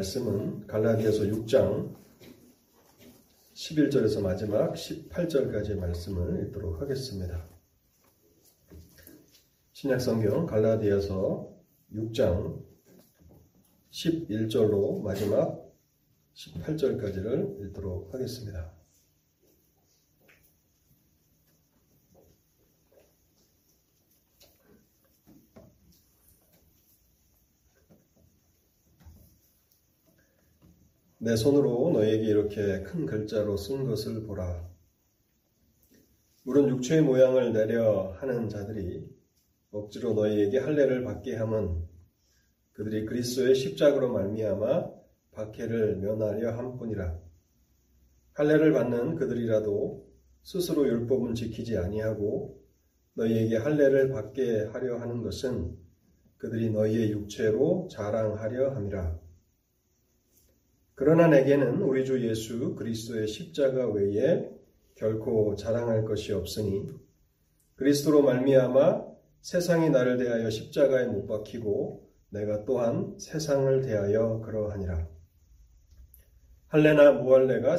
말씀은 갈라디아서 6장 11절에서 마지막 18절까지의 말씀을 읽도록 하겠습니다. 신약성경 갈라디아서 6장 11절로 마지막 18절까지를 읽도록 하겠습니다. 내 손으로 너에게 이렇게 큰 글자로 쓴 것을 보라. 물은 육체의 모양을 내려 하는 자들이 억지로 너희에게 할례를 받게 함은 그들이 그리스도의 십자가로 말미암아 박해를 면하려 함뿐이라. 할례를 받는 그들이라도 스스로 율법은 지키지 아니하고 너희에게 할례를 받게 하려 하는 것은 그들이 너희의 육체로 자랑하려 함이라. 그러나 내게는 우리 주 예수 그리스도의 십자가 외에 결코 자랑할 것이 없으니 그리스도로 말미암아 세상이 나를 대하여 십자가에 못 박히고 내가 또한 세상을 대하여 그러하니라. 할례나 무할례가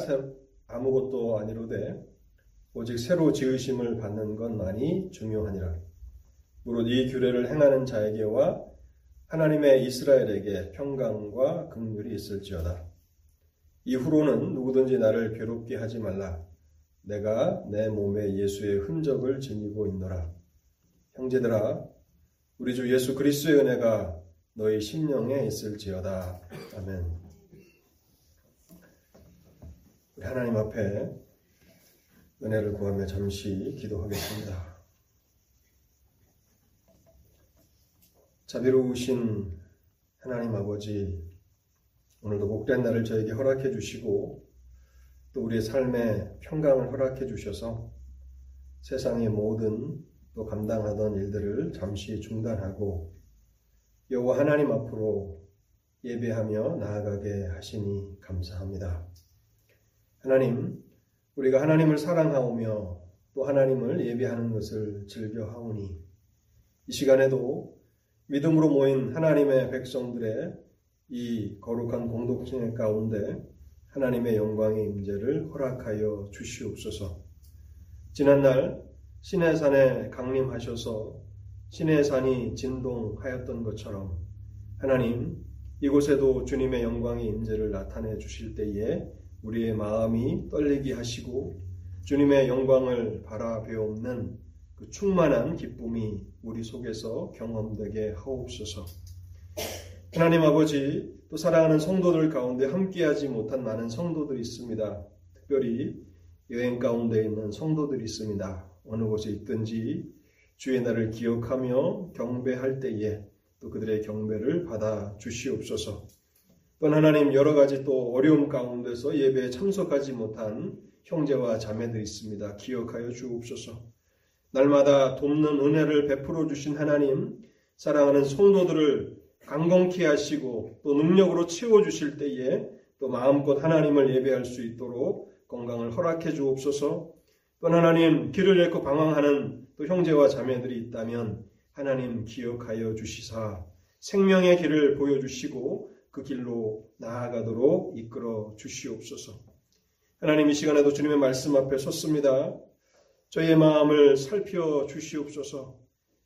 아무것도 아니로되 오직 새로 지으심을 받는 것만이 중요하니라. 무릇 이 규례를 행하는 자에게와 하나님의 이스라엘에게 평강과 긍휼이 있을지어다. 이후로는 누구든지 나를 괴롭게 하지 말라. 내가 내 몸에 예수의 흔적을 지니고 있노라. 형제들아, 우리 주 예수 그리스도의 은혜가 너희 심령에 있을지어다. 아멘. 우리 하나님 앞에 은혜를 구하며 잠시 기도하겠습니다. 자비로우신 하나님 아버지, 오늘도 복된 날을 저에게 허락해 주시고 또 우리의 삶에 평강을 허락해 주셔서 세상의 모든 또 감당하던 일들을 잠시 중단하고 여호와 하나님 앞으로 예배하며 나아가게 하시니 감사합니다. 하나님, 우리가 하나님을 사랑하오며 또 하나님을 예배하는 것을 즐겨하오니 이 시간에도 믿음으로 모인 하나님의 백성들의 이 거룩한 공동체 가운데 하나님의 영광의 임재를 허락하여 주시옵소서. 지난날 신의 산에 강림하셔서 신의 산이 진동하였던 것처럼 하나님 이곳에도 주님의 영광의 임재를 나타내 주실 때에 우리의 마음이 떨리게 하시고 주님의 영광을 바라배옵는 그 충만한 기쁨이 우리 속에서 경험되게 하옵소서. 하나님 아버지 또 사랑하는 성도들 가운데 함께하지 못한 많은 성도들이 있습니다. 특별히 여행 가운데 있는 성도들이 있습니다. 어느 곳에 있든지 주의 날을 기억하며 경배할 때에 또 그들의 경배를 받아 주시옵소서. 또 하나님 여러 가지 또 어려움 가운데서 예배에 참석하지 못한 형제와 자매들이 있습니다. 기억하여 주옵소서. 날마다 돕는 은혜를 베풀어 주신 하나님, 사랑하는 성도들을 강건케 하시고 또 능력으로 채워주실 때에 또 마음껏 하나님을 예배할 수 있도록 건강을 허락해 주옵소서 또 하나님 길을 잃고 방황하는 또 형제와 자매들이 있다면 하나님 기억하여 주시사 생명의 길을 보여주시고 그 길로 나아가도록 이끌어 주시옵소서. 하나님 이 시간에도 주님의 말씀 앞에 섰습니다. 저희의 마음을 살펴 주시옵소서.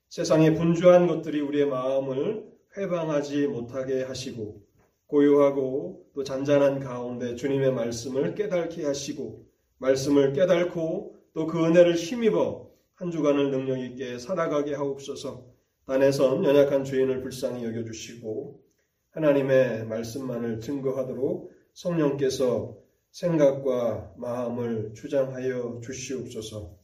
세상의 분주한 것들이 우리의 마음을 해방하지 못하게 하시고 고요하고 또 잔잔한 가운데 주님의 말씀을 깨닫게 하시고 말씀을 깨닫고 또 그 은혜를 힘입어 한 주간을 능력 있게 살아가게 하옵소서. 단에선 연약한 죄인을 불쌍히 여겨 주시고 하나님의 말씀만을 증거하도록 성령께서 생각과 마음을 주장하여 주시옵소서.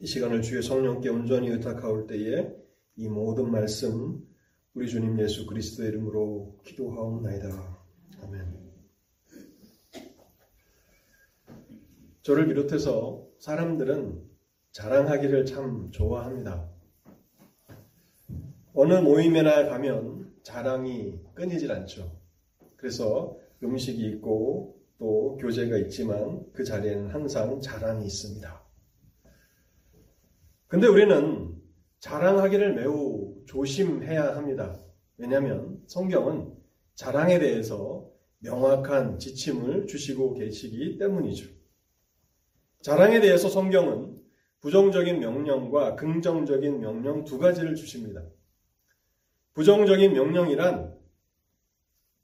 이 시간을 주의 성령께 온전히 의탁하올 때에 이 모든 말씀 우리 주님 예수 그리스도의 이름으로 기도하옵나이다. 아멘. 저를 비롯해서 사람들은 자랑하기를 참 좋아합니다. 어느 모임에나 가면 자랑이 끊이질 않죠. 그래서 음식이 있고 또 교제가 있지만 그 자리에는 항상 자랑이 있습니다. 근데 우리는 자랑하기를 매우 조심해야 합니다. 왜냐하면 성경은 자랑에 대해서 명확한 지침을 주시고 계시기 때문이죠. 자랑에 대해서 성경은 부정적인 명령과 긍정적인 명령 두 가지를 주십니다. 부정적인 명령이란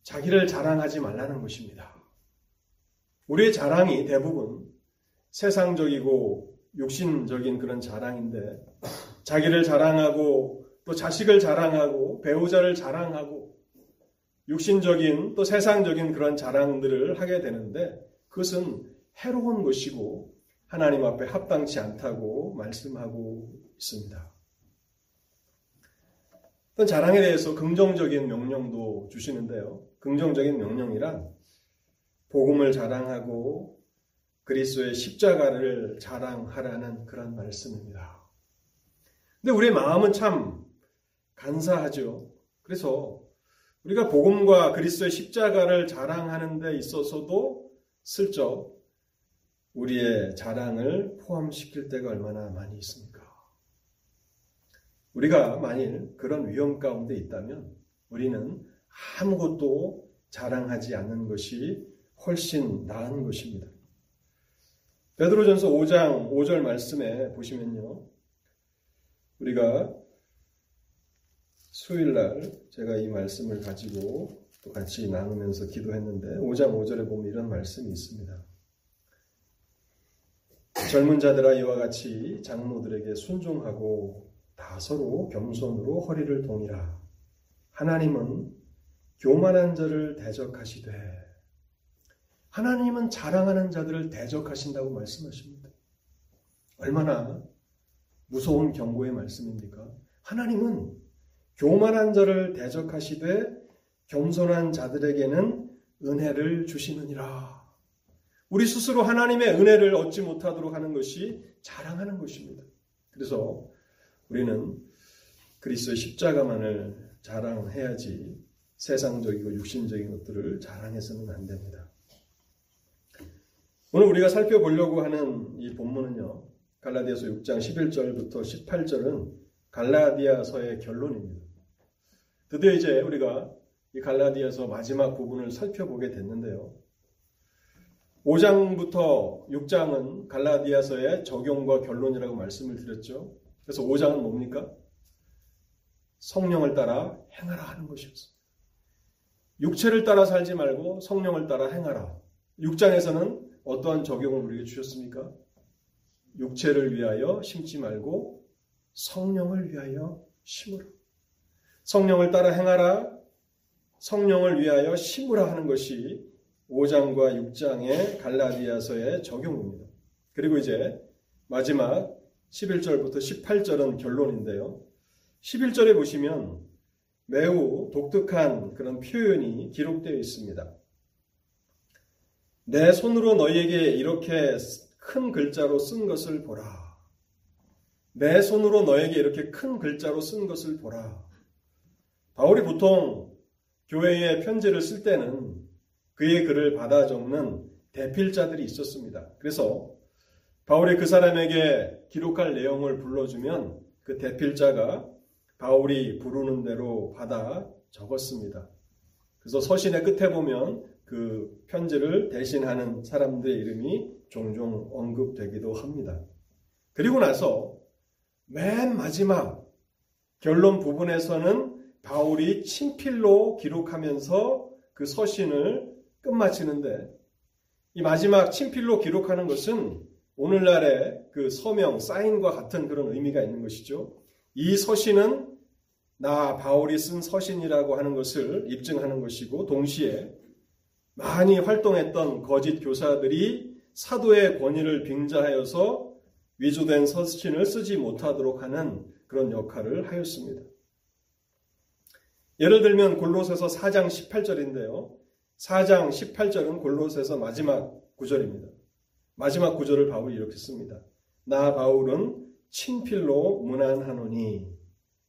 자기를 자랑하지 말라는 것입니다. 우리의 자랑이 대부분 세상적이고 육신적인 그런 자랑인데 자기를 자랑하고 또 자식을 자랑하고 배우자를 자랑하고 육신적인 또 세상적인 그런 자랑들을 하게 되는데 그것은 해로운 것이고 하나님 앞에 합당치 않다고 말씀하고 있습니다. 어떤 자랑에 대해서 긍정적인 명령도 주시는데요. 긍정적인 명령이란 복음을 자랑하고 그리스도의 십자가를 자랑하라는 그런 말씀입니다. 근데 우리의 마음은 참 간사하죠. 그래서 우리가 복음과 그리스도의 십자가를 자랑하는 데 있어서도 슬쩍 우리의 자랑을 포함시킬 때가 얼마나 많이 있습니까? 우리가 만일 그런 위험 가운데 있다면 우리는 아무것도 자랑하지 않는 것이 훨씬 나은 것입니다. 베드로전서 5장 5절 말씀에 보시면요. 우리가 수요일 날 제가 이 말씀을 가지고 또 같이 나누면서 기도했는데 5장 5절에 보면 이런 말씀이 있습니다. 젊은 자들아 이와 같이 장로들에게 순종하고 다 서로 겸손으로 허리를 동이라. 하나님은 교만한 자를 대적하시되 하나님은 자랑하는 자들을 대적하신다고 말씀하십니다. 얼마나 무서운 경고의 말씀입니까? 하나님은 교만한 자를 대적하시되 겸손한 자들에게는 은혜를 주시느니라. 우리 스스로 하나님의 은혜를 얻지 못하도록 하는 것이 자랑하는 것입니다. 그래서 우리는 그리스도의 십자가만을 자랑해야지 세상적이고 육신적인 것들을 자랑해서는 안 됩니다. 오늘 우리가 살펴보려고 하는 이 본문은요. 갈라디아서 6장 11절부터 18절은 갈라디아서의 결론입니다. 드디어 이제 우리가 이 갈라디아서 마지막 부분을 살펴보게 됐는데요. 5장부터 6장은 갈라디아서의 적용과 결론이라고 말씀을 드렸죠. 그래서 5장은 뭡니까? 성령을 따라 행하라 하는 것이었습니다. 육체를 따라 살지 말고 성령을 따라 행하라. 6장에서는 어떠한 적용을 우리에게 주셨습니까? 육체를 위하여 심지 말고 성령을 위하여 심으라. 성령을 따라 행하라. 성령을 위하여 심으라 하는 것이 5장과 6장의 갈라디아서의 적용입니다. 그리고 이제 마지막 11절부터 18절은 결론인데요. 11절에 보시면 매우 독특한 그런 표현이 기록되어 있습니다. 내 손으로 너희에게 이렇게 큰 글자로 쓴 것을 보라. 내 손으로 너에게 이렇게 큰 글자로 쓴 것을 보라. 바울이 보통 교회에 편지를 쓸 때는 그의 글을 받아 적는 대필자들이 있었습니다. 그래서 바울이 그 사람에게 기록할 내용을 불러주면 그 대필자가 바울이 부르는 대로 받아 적었습니다. 그래서 서신의 끝에 보면 그 편지를 대신하는 사람들의 이름이 종종 언급되기도 합니다. 그리고 나서 맨 마지막 결론 부분에서는 바울이 친필로 기록하면서 그 서신을 끝마치는데 이 마지막 친필로 기록하는 것은 오늘날의 그 서명, 사인과 같은 그런 의미가 있는 것이죠. 이 서신은 나 바울이 쓴 서신이라고 하는 것을 입증하는 것이고 동시에 많이 활동했던 거짓 교사들이 사도의 권위를 빙자하여서 위조된 서신을 쓰지 못하도록 하는 그런 역할을 하였습니다. 예를 들면 골로새서 4장 18절인데요. 4장 18절은 골로새서 마지막 구절입니다. 마지막 구절을 바울이 이렇게 씁니다. 나 바울은 친필로 문안하노니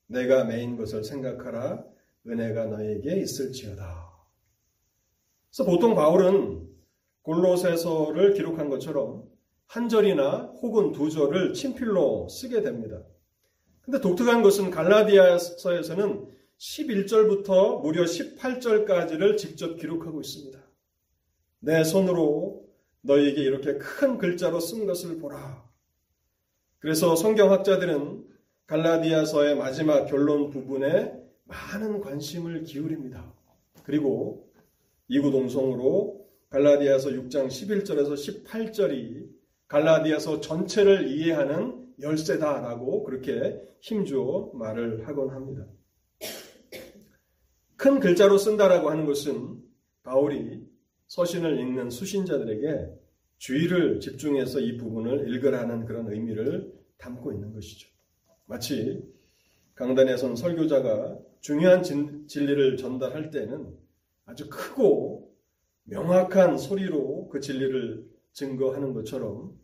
내가 메인 것을 생각하라 은혜가 너에게 있을지어다. 그래서 보통 바울은 골로새서를 기록한 것처럼 한 절이나 혹은 두 절을 친필로 쓰게 됩니다. 근데 독특한 것은 갈라디아서에서는 11절부터 무려 18절까지를 직접 기록하고 있습니다. 내 손으로 너에게 이렇게 큰 글자로 쓴 것을 보라. 그래서 성경학자들은 갈라디아서의 마지막 결론 부분에 많은 관심을 기울입니다. 그리고 이구동성으로 갈라디아서 6장 11절에서 18절이 갈라디아서 전체를 이해하는 열쇠다라고 그렇게 힘주어 말을 하곤 합니다. 큰 글자로 쓴다라고 하는 것은 바울이 서신을 읽는 수신자들에게 주의를 집중해서 이 부분을 읽으라는 그런 의미를 담고 있는 것이죠. 마치 강단에 선 설교자가 중요한 진리를 전달할 때는 아주 크고 명확한 소리로 그 진리를 증거하는 것처럼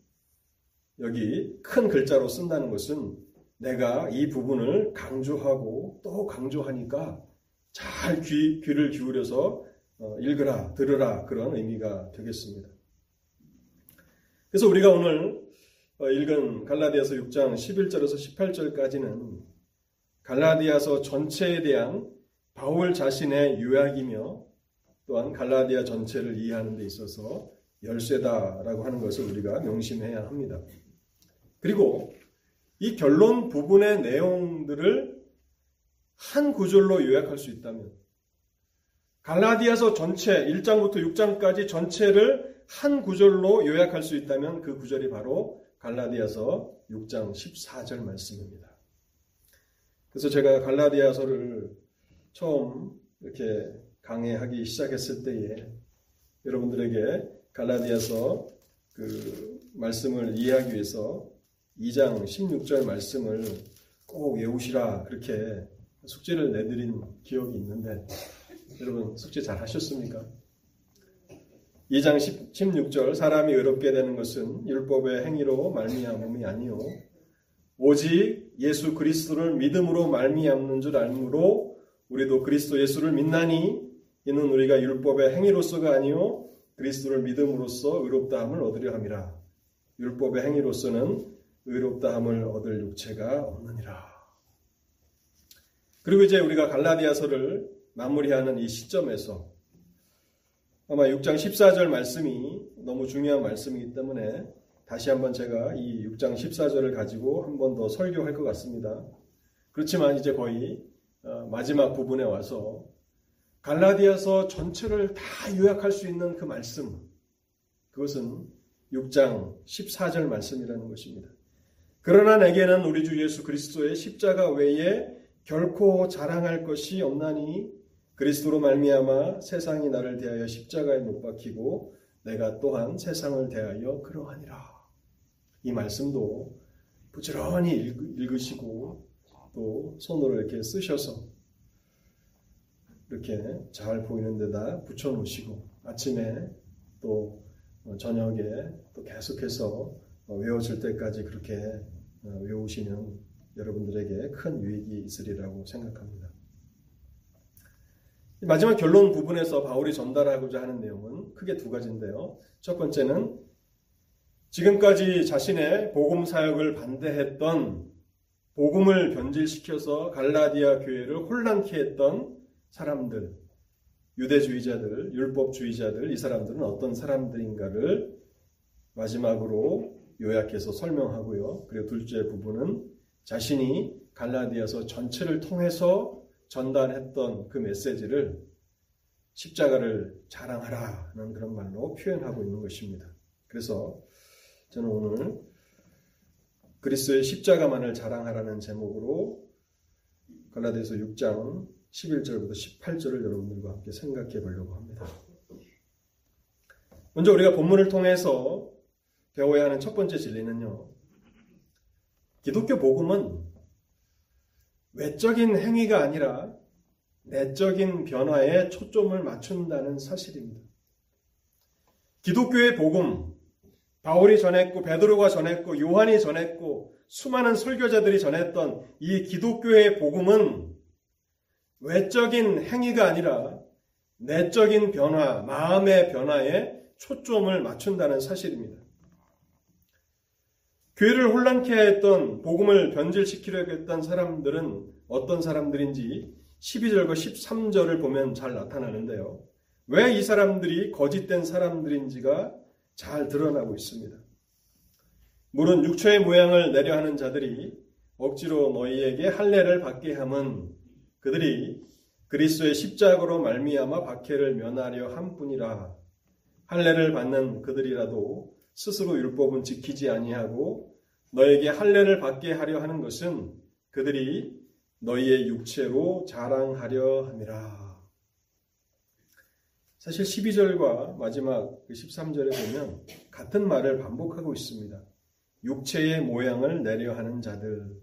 여기 큰 글자로 쓴다는 것은 내가 이 부분을 강조하고 또 강조하니까 잘 귀, 귀를 기울여서 어, 읽으라, 들으라 그런 의미가 되겠습니다. 그래서 우리가 오늘 어, 읽은 갈라디아서 6장 11절에서 18절까지는 갈라디아서 전체에 대한 바울 자신의 요약이며 또한 갈라디아 전체를 이해하는 데 있어서 열쇠다라고 하는 것을 우리가 명심해야 합니다. 그리고 이 결론 부분의 내용들을 한 구절로 요약할 수 있다면 갈라디아서 전체 1장부터 6장까지 전체를 한 구절로 요약할 수 있다면 그 구절이 바로 갈라디아서 6장 14절 말씀입니다. 그래서 제가 갈라디아서를 처음 이렇게 강해하기 시작했을 때에 여러분들에게 갈라디아서 그 말씀을 이해하기 위해서 2장 16절 말씀을 꼭 외우시라 그렇게 숙제를 내드린 기억이 있는데 여러분 숙제 잘 하셨습니까? 2장 10, 16절 사람이 의롭게 되는 것은 율법의 행위로 말미암음이 아니요 오직 예수 그리스도를 믿음으로 말미암는 줄 알므로 우리도 그리스도 예수를 믿나니 이는 우리가 율법의 행위로서가 아니요 그리스도를 믿음으로써 의롭다함을 얻으려 함이라 율법의 행위로서는 의롭다함을 얻을 육체가 없느니라. 그리고 이제 우리가 갈라디아서를 마무리하는 이 시점에서 아마 6장 14절 말씀이 너무 중요한 말씀이기 때문에 다시 한번 제가 이 6장 14절을 가지고 한 번 더 설교할 것 같습니다. 그렇지만 이제 거의 어, 마지막 부분에 와서 갈라디아서 전체를 다 요약할 수 있는 그 말씀, 그것은 6장 14절 말씀이라는 것입니다. 그러나 내게는 우리 주 예수 그리스도의 십자가 외에 결코 자랑할 것이 없나니 그리스도로 말미암아 세상이 나를 대하여 십자가에 못 박히고 내가 또한 세상을 대하여 그러하니라. 이 말씀도 부지런히 읽으시고 또 손으로 이렇게 쓰셔서 이렇게 잘 보이는 데다 붙여 놓으시고 아침에 또 저녁에 또 계속해서 외워질 때까지 그렇게 어, 외우시면 여러분들에게 큰 유익이 있으리라고 생각합니다. 마지막 결론 부분에서 바울이 전달하고자 하는 내용은 크게 두 가지인데요. 첫 번째는 지금까지 자신의 복음 사역을 반대했던 복음을 변질시켜서 갈라디아 교회를 혼란케 했던 사람들, 유대주의자들, 율법주의자들, 이 사람들은 어떤 사람들인가를 마지막으로 요약해서 설명하고요. 그리고 둘째 부분은 자신이 갈라디아서 전체를 통해서 전달했던 그 메시지를 십자가를 자랑하라는 그런 말로 표현하고 있는 것입니다. 그래서 저는 오늘 그리스도의 십자가만을 자랑하라는 제목으로 갈라디아서 6장 11절부터 18절을 여러분들과 함께 생각해 보려고 합니다. 먼저 우리가 본문을 통해서 배워야 하는 첫 번째 진리는요. 기독교 복음은 외적인 행위가 아니라 내적인 변화에 초점을 맞춘다는 사실입니다. 기독교의 복음, 바울이 전했고 베드로가 전했고 요한이 전했고 수많은 설교자들이 전했던 이 기독교의 복음은 외적인 행위가 아니라 내적인 변화, 마음의 변화에 초점을 맞춘다는 사실입니다. 교회를 혼란케 했던 복음을 변질시키려고 했던 사람들은 어떤 사람들인지 12절과 13절을 보면 잘 나타나는데요. 왜 이 사람들이 거짓된 사람들인지가 잘 드러나고 있습니다. 물은 육체의 모양을 내려 하는 자들이 억지로 너희에게 할례를 받게 함은 그들이 그리스도의 십자가로 말미암아 박해를 면하려 함뿐이라 할례를 받는 그들이라도 스스로 율법은 지키지 아니하고 너에게 할례를 받게 하려 하는 것은 그들이 너희의 육체로 자랑하려 함이라. 사실 12절과 마지막 13절에 그 보면 같은 말을 반복하고 있습니다. 육체의 모양을 내려 하는 자들,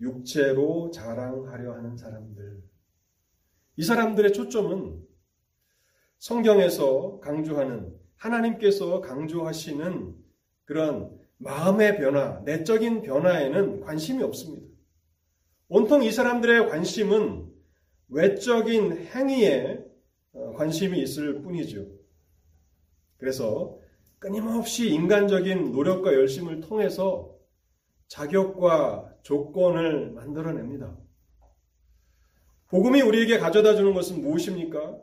육체로 자랑하려 하는 사람들. 이 사람들의 초점은 성경에서 강조하는 하나님께서 강조하시는 그런 마음의 변화, 내적인 변화에는 관심이 없습니다. 온통 이 사람들의 관심은 외적인 행위에 어, 관심이 있을 뿐이죠. 그래서 끊임없이 인간적인 노력과 열심을 통해서 자격과 조건을 만들어냅니다. 복음이 우리에게 가져다 주는 것은 무엇입니까?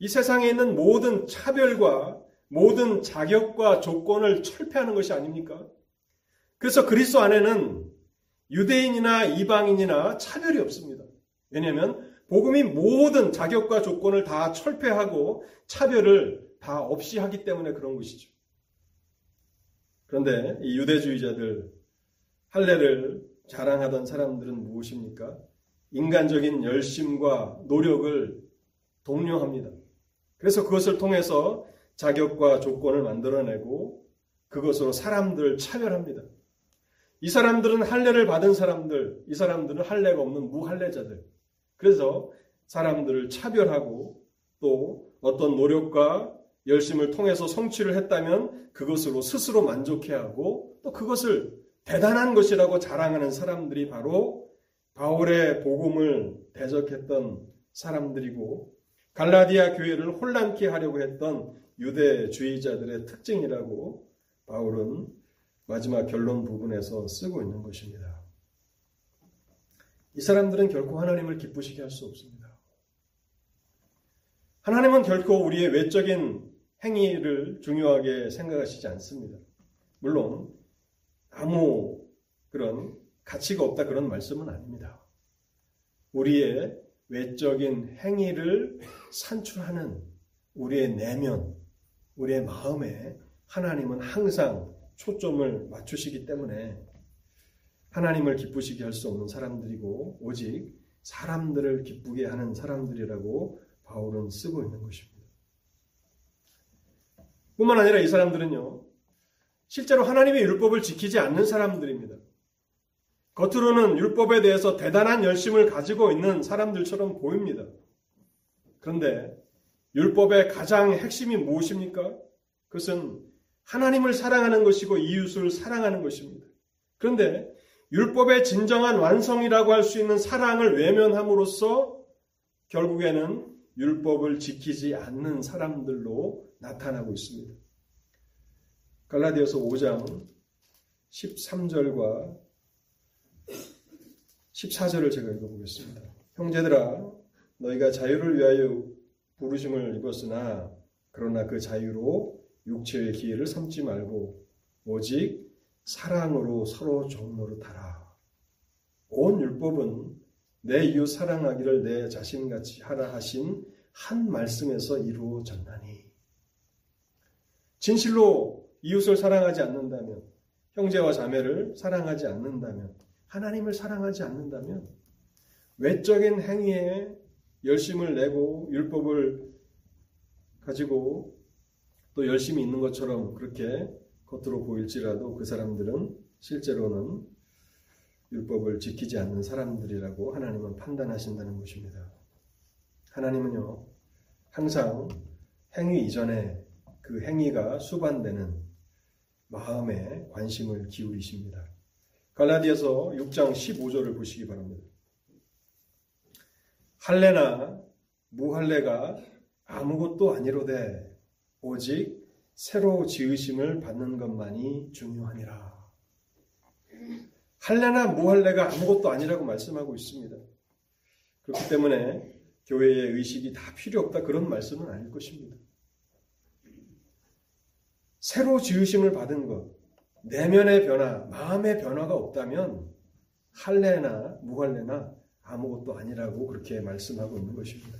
이 세상에 있는 모든 차별과 모든 자격과 조건을 철폐하는 것이 아닙니까? 그래서 그리스도 안에는 유대인이나 이방인이나 차별이 없습니다. 왜냐하면 복음이 모든 자격과 조건을 다 철폐하고 차별을 다 없이 하기 때문에 그런 것이죠. 그런데 이 유대주의자들 할례를 자랑하던 사람들은 무엇입니까? 인간적인 열심과 노력을 독려합니다. 그래서 그것을 통해서 자격과 조건을 만들어내고 그것으로 사람들을 차별합니다. 이 사람들은 할례를 받은 사람들, 이 사람들은 할례가 없는 무할례자들. 그래서 사람들을 차별하고 또 어떤 노력과 열심을 통해서 성취를 했다면 그것으로 스스로 만족해하고 또 그것을 대단한 것이라고 자랑하는 사람들이 바로 바울의 복음을 대적했던 사람들이고 갈라디아 교회를 혼란케 하려고 했던 유대주의자들의 특징이라고 바울은 마지막 결론 부분에서 쓰고 있는 것입니다. 이 사람들은 결코 하나님을 기쁘시게 할 수 없습니다. 하나님은 결코 우리의 외적인 행위를 중요하게 생각하시지 않습니다. 물론 아무 그런 가치가 없다 그런 말씀은 아닙니다. 우리의 외적인 행위를 산출하는 우리의 내면, 우리의 마음에 하나님은 항상 초점을 맞추시기 때문에 하나님을 기쁘시게 할 수 없는 사람들이고 오직 사람들을 기쁘게 하는 사람들이라고 바울은 쓰고 있는 것입니다. 뿐만 아니라 이 사람들은요, 실제로 하나님의 율법을 지키지 않는 사람들입니다. 겉으로는 율법에 대해서 대단한 열심을 가지고 있는 사람들처럼 보입니다. 그런데 율법의 가장 핵심이 무엇입니까? 그것은 하나님을 사랑하는 것이고 이웃을 사랑하는 것입니다. 그런데 율법의 진정한 완성이라고 할 수 있는 사랑을 외면함으로써 결국에는 율법을 지키지 않는 사람들로 나타나고 있습니다. 갈라디아서 5장 13절과 14절을 제가 읽어보겠습니다. 형제들아, 너희가 자유를 위하여 부르심을 입었으나 그러나 그 자유로 육체의 기회를 삼지 말고 오직 사랑으로 서로 종노릇하라. 온 율법은 내 이웃 사랑하기를 내 자신같이 하라 하신 한 말씀에서 이루어졌나니 진실로 이웃을 사랑하지 않는다면 형제와 자매를 사랑하지 않는다면 하나님을 사랑하지 않는다면 외적인 행위에 열심을 내고 율법을 가지고 또 열심히 있는 것처럼 그렇게 겉으로 보일지라도 그 사람들은 실제로는 율법을 지키지 않는 사람들이라고 하나님은 판단하신다는 것입니다. 하나님은요, 항상 행위 이전에 그 행위가 수반되는 마음에 관심을 기울이십니다. 갈라디아서 6장 15절을 보시기 바랍니다. 할례나 무할례가 아무것도 아니로되 오직 새로 지으심을 받는 것만이 중요하니라. 할례나 무할례가 아무것도 아니라고 말씀하고 있습니다. 그렇기 때문에 교회의 의식이 다 필요 없다 그런 말씀은 아닐 것입니다. 새로 지으심을 받은 것, 내면의 변화, 마음의 변화가 없다면 할례나 무할례나 아무것도 아니라고 그렇게 말씀하고 있는 것입니다.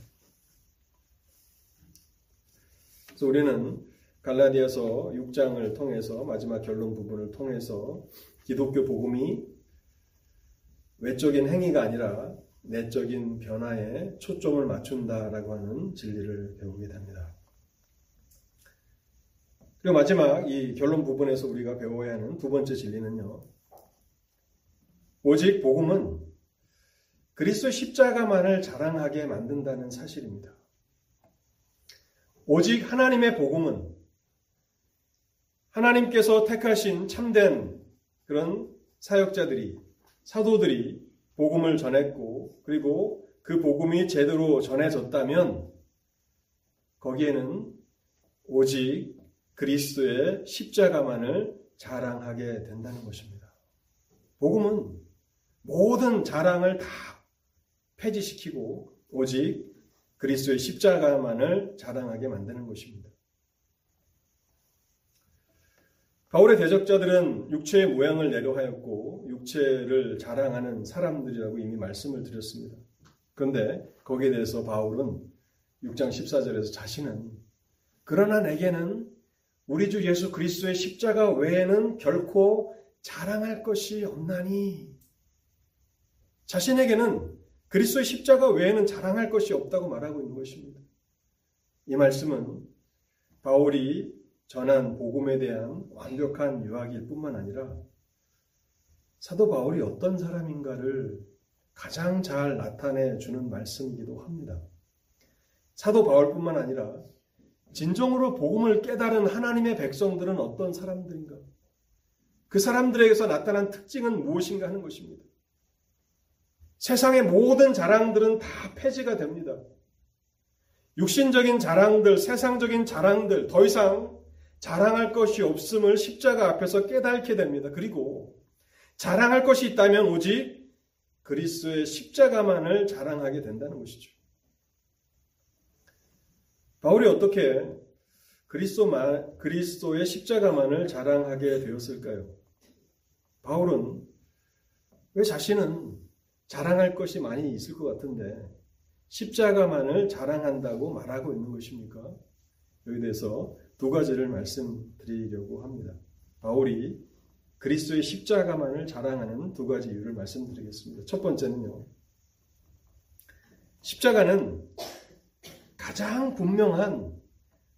그래서 우리는 갈라디아서 6장을 통해서 마지막 결론 부분을 통해서 기독교 복음이 외적인 행위가 아니라 내적인 변화에 초점을 맞춘다라고 하는 진리를 배우게 됩니다. 그리고 마지막 이 결론 부분에서 우리가 배워야 하는 두 번째 진리는요. 오직 복음은 그리스도 십자가만을 자랑하게 만든다는 사실입니다. 오직 하나님의 복음은 하나님께서 택하신 참된 그런 사역자들이 사도들이 복음을 전했고 그리고 그 복음이 제대로 전해졌다면 거기에는 오직 그리스도의 십자가만을 자랑하게 된다는 것입니다. 복음은 모든 자랑을 다 폐지시키고 오직 그리스도의 십자가만을 자랑하게 만드는 것입니다. 바울의 대적자들은 육체의 모양을 내려하였고 육체를 자랑하는 사람들이라고 이미 말씀을 드렸습니다. 그런데 거기에 대해서 바울은 6장 14절에서 자신은 그러나 내게는 우리 주 예수 그리스도의 십자가 외에는 결코 자랑할 것이 없나니 자신에게는 그리스도의 십자가 외에는 자랑할 것이 없다고 말하고 있는 것입니다. 이 말씀은 바울이 전한 복음에 대한 완벽한 유학일 뿐만 아니라 사도 바울이 어떤 사람인가를 가장 잘 나타내 주는 말씀이기도 합니다. 사도 바울뿐만 아니라 진정으로 복음을 깨달은 하나님의 백성들은 어떤 사람들인가? 그 사람들에게서 나타난 특징은 무엇인가 하는 것입니다. 세상의 모든 자랑들은 다 폐지가 됩니다. 육신적인 자랑들, 세상적인 자랑들, 더 이상 자랑할 것이 없음을 십자가 앞에서 깨닫게 됩니다. 그리고 자랑할 것이 있다면 오직 그리스도의 십자가만을 자랑하게 된다는 것이죠. 바울이 어떻게 그리스도만, 그리스도의 십자가만을 자랑하게 되었을까요? 바울은 왜 자신은 자랑할 것이 많이 있을 것 같은데 십자가만을 자랑한다고 말하고 있는 것입니까? 여기 대해서 두 가지를 말씀드리려고 합니다. 바울이 그리스도의 십자가만을 자랑하는 두 가지 이유를 말씀드리겠습니다. 첫 번째는요. 십자가는 가장 분명한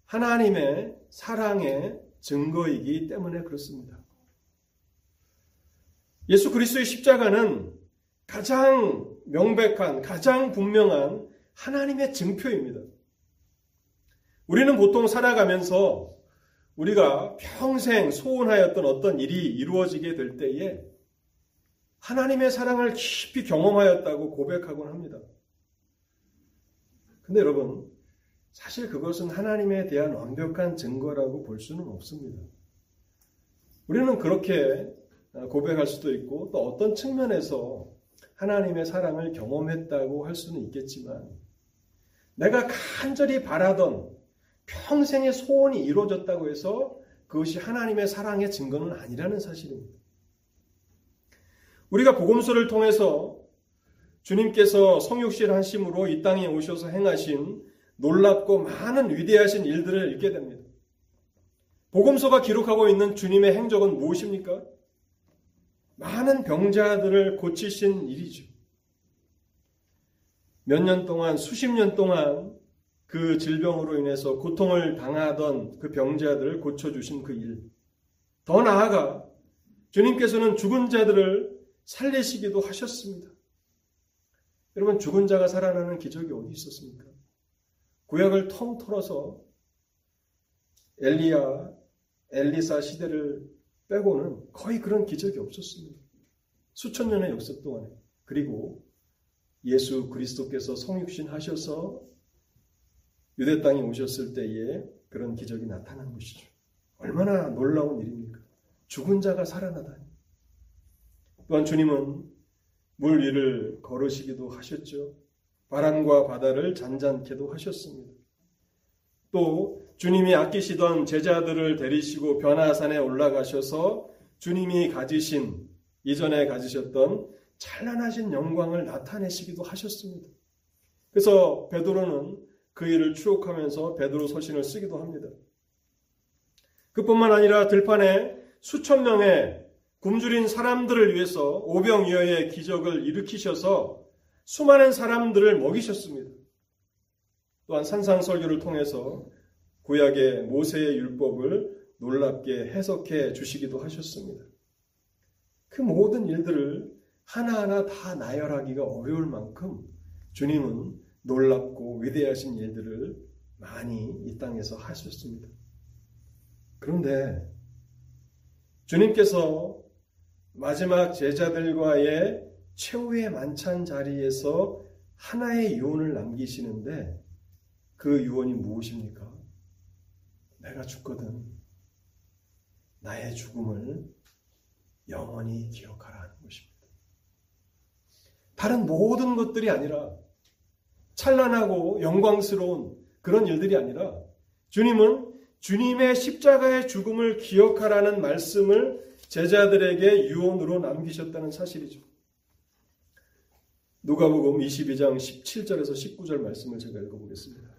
하나님의 사랑의 증거이기 때문에 그렇습니다. 예수 그리스도의 십자가는 가장 명백한, 가장 분명한 하나님의 증표입니다. 우리는 보통 살아가면서 우리가 평생 소원하였던 어떤 일이 이루어지게 될 때에 하나님의 사랑을 깊이 경험하였다고 고백하곤 합니다. 근데 여러분, 사실 그것은 하나님에 대한 완벽한 증거라고 볼 수는 없습니다. 우리는 그렇게 고백할 수도 있고 또 어떤 측면에서 하나님의 사랑을 경험했다고 할 수는 있겠지만 내가 간절히 바라던 평생의 소원이 이루어졌다고 해서 그것이 하나님의 사랑의 증거는 아니라는 사실입니다. 우리가 복음서를 통해서 주님께서 성육실 하심으로 이 땅에 오셔서 행하신 놀랍고 많은 위대하신 일들을 읽게 됩니다. 복음서가 기록하고 있는 주님의 행적은 무엇입니까? 많은 병자들을 고치신 일이죠. 몇 년 동안, 수십 년 동안 그 질병으로 인해서 고통을 당하던 그 병자들을 고쳐주신 그 일. 더 나아가 주님께서는 죽은 자들을 살리시기도 하셨습니다. 여러분, 죽은 자가 살아나는 기적이 어디 있었습니까? 구약을 통 털어서 엘리야, 엘리사 시대를 빼고는 거의 그런 기적이 없었습니다. 수천 년의 역사 동안에. 그리고 예수 그리스도께서 성육신 하셔서 유대 땅에 오셨을 때에 그런 기적이 나타난 것이죠. 얼마나 놀라운 일입니까? 죽은 자가 살아나다니. 또한 주님은 물 위를 걸으시기도 하셨죠. 바람과 바다를 잔잔케도 하셨습니다. 또 주님이 아끼시던 제자들을 데리시고 변화산에 올라가셔서 주님이 가지신 이전에 가지셨던 찬란하신 영광을 나타내시기도 하셨습니다. 그래서 베드로는 그 일을 추억하면서 베드로 서신을 쓰기도 합니다. 그뿐만 아니라 들판에 수천 명의 굶주린 사람들을 위해서 오병이어의 기적을 일으키셔서 수많은 사람들을 먹이셨습니다. 또한 산상설교를 통해서 구약의 모세의 율법을 놀랍게 해석해 주시기도 하셨습니다. 그 모든 일들을 하나하나 다 나열하기가 어려울 만큼 주님은 놀랍고 위대하신 일들을 많이 이 땅에서 하셨습니다. 그런데 주님께서 마지막 제자들과의 최후의 만찬 자리에서 하나의 유언을 남기시는데 그 유언이 무엇입니까? 내가 죽거든 나의 죽음을 영원히 기억하라는 것입니다. 다른 모든 것들이 아니라 찬란하고 영광스러운 그런 일들이 아니라 주님은 주님의 십자가의 죽음을 기억하라는 말씀을 제자들에게 유언으로 남기셨다는 사실이죠. 누가복음 22장 17절에서 19절 말씀을 제가 읽어보겠습니다.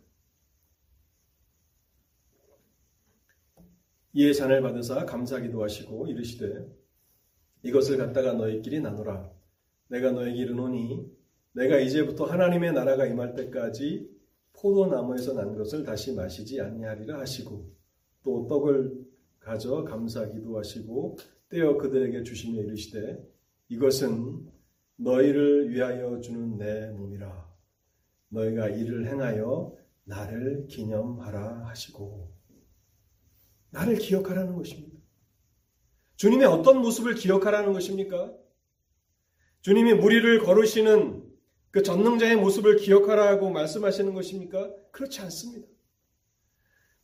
이에 잔을 받으사 감사기도 하시고 이르시되 이것을 갖다가 너희끼리 나누라. 내가 너에게 이르노니 내가 이제부터 하나님의 나라가 임할 때까지 포도나무에서 난 것을 다시 마시지 아니하리라 하시고 또 떡을 가져 감사 기도 하시고 떼어 그들에게 주시며 이르시되 이것은 너희를 위하여 주는 내 몸이라 너희가 이를 행하여 나를 기념하라 하시고 나를 기억하라는 것입니다. 주님의 어떤 모습을 기억하라는 것입니까? 주님이 무리를 걸으시는 그 전능자의 모습을 기억하라고 말씀하시는 것입니까? 그렇지 않습니다.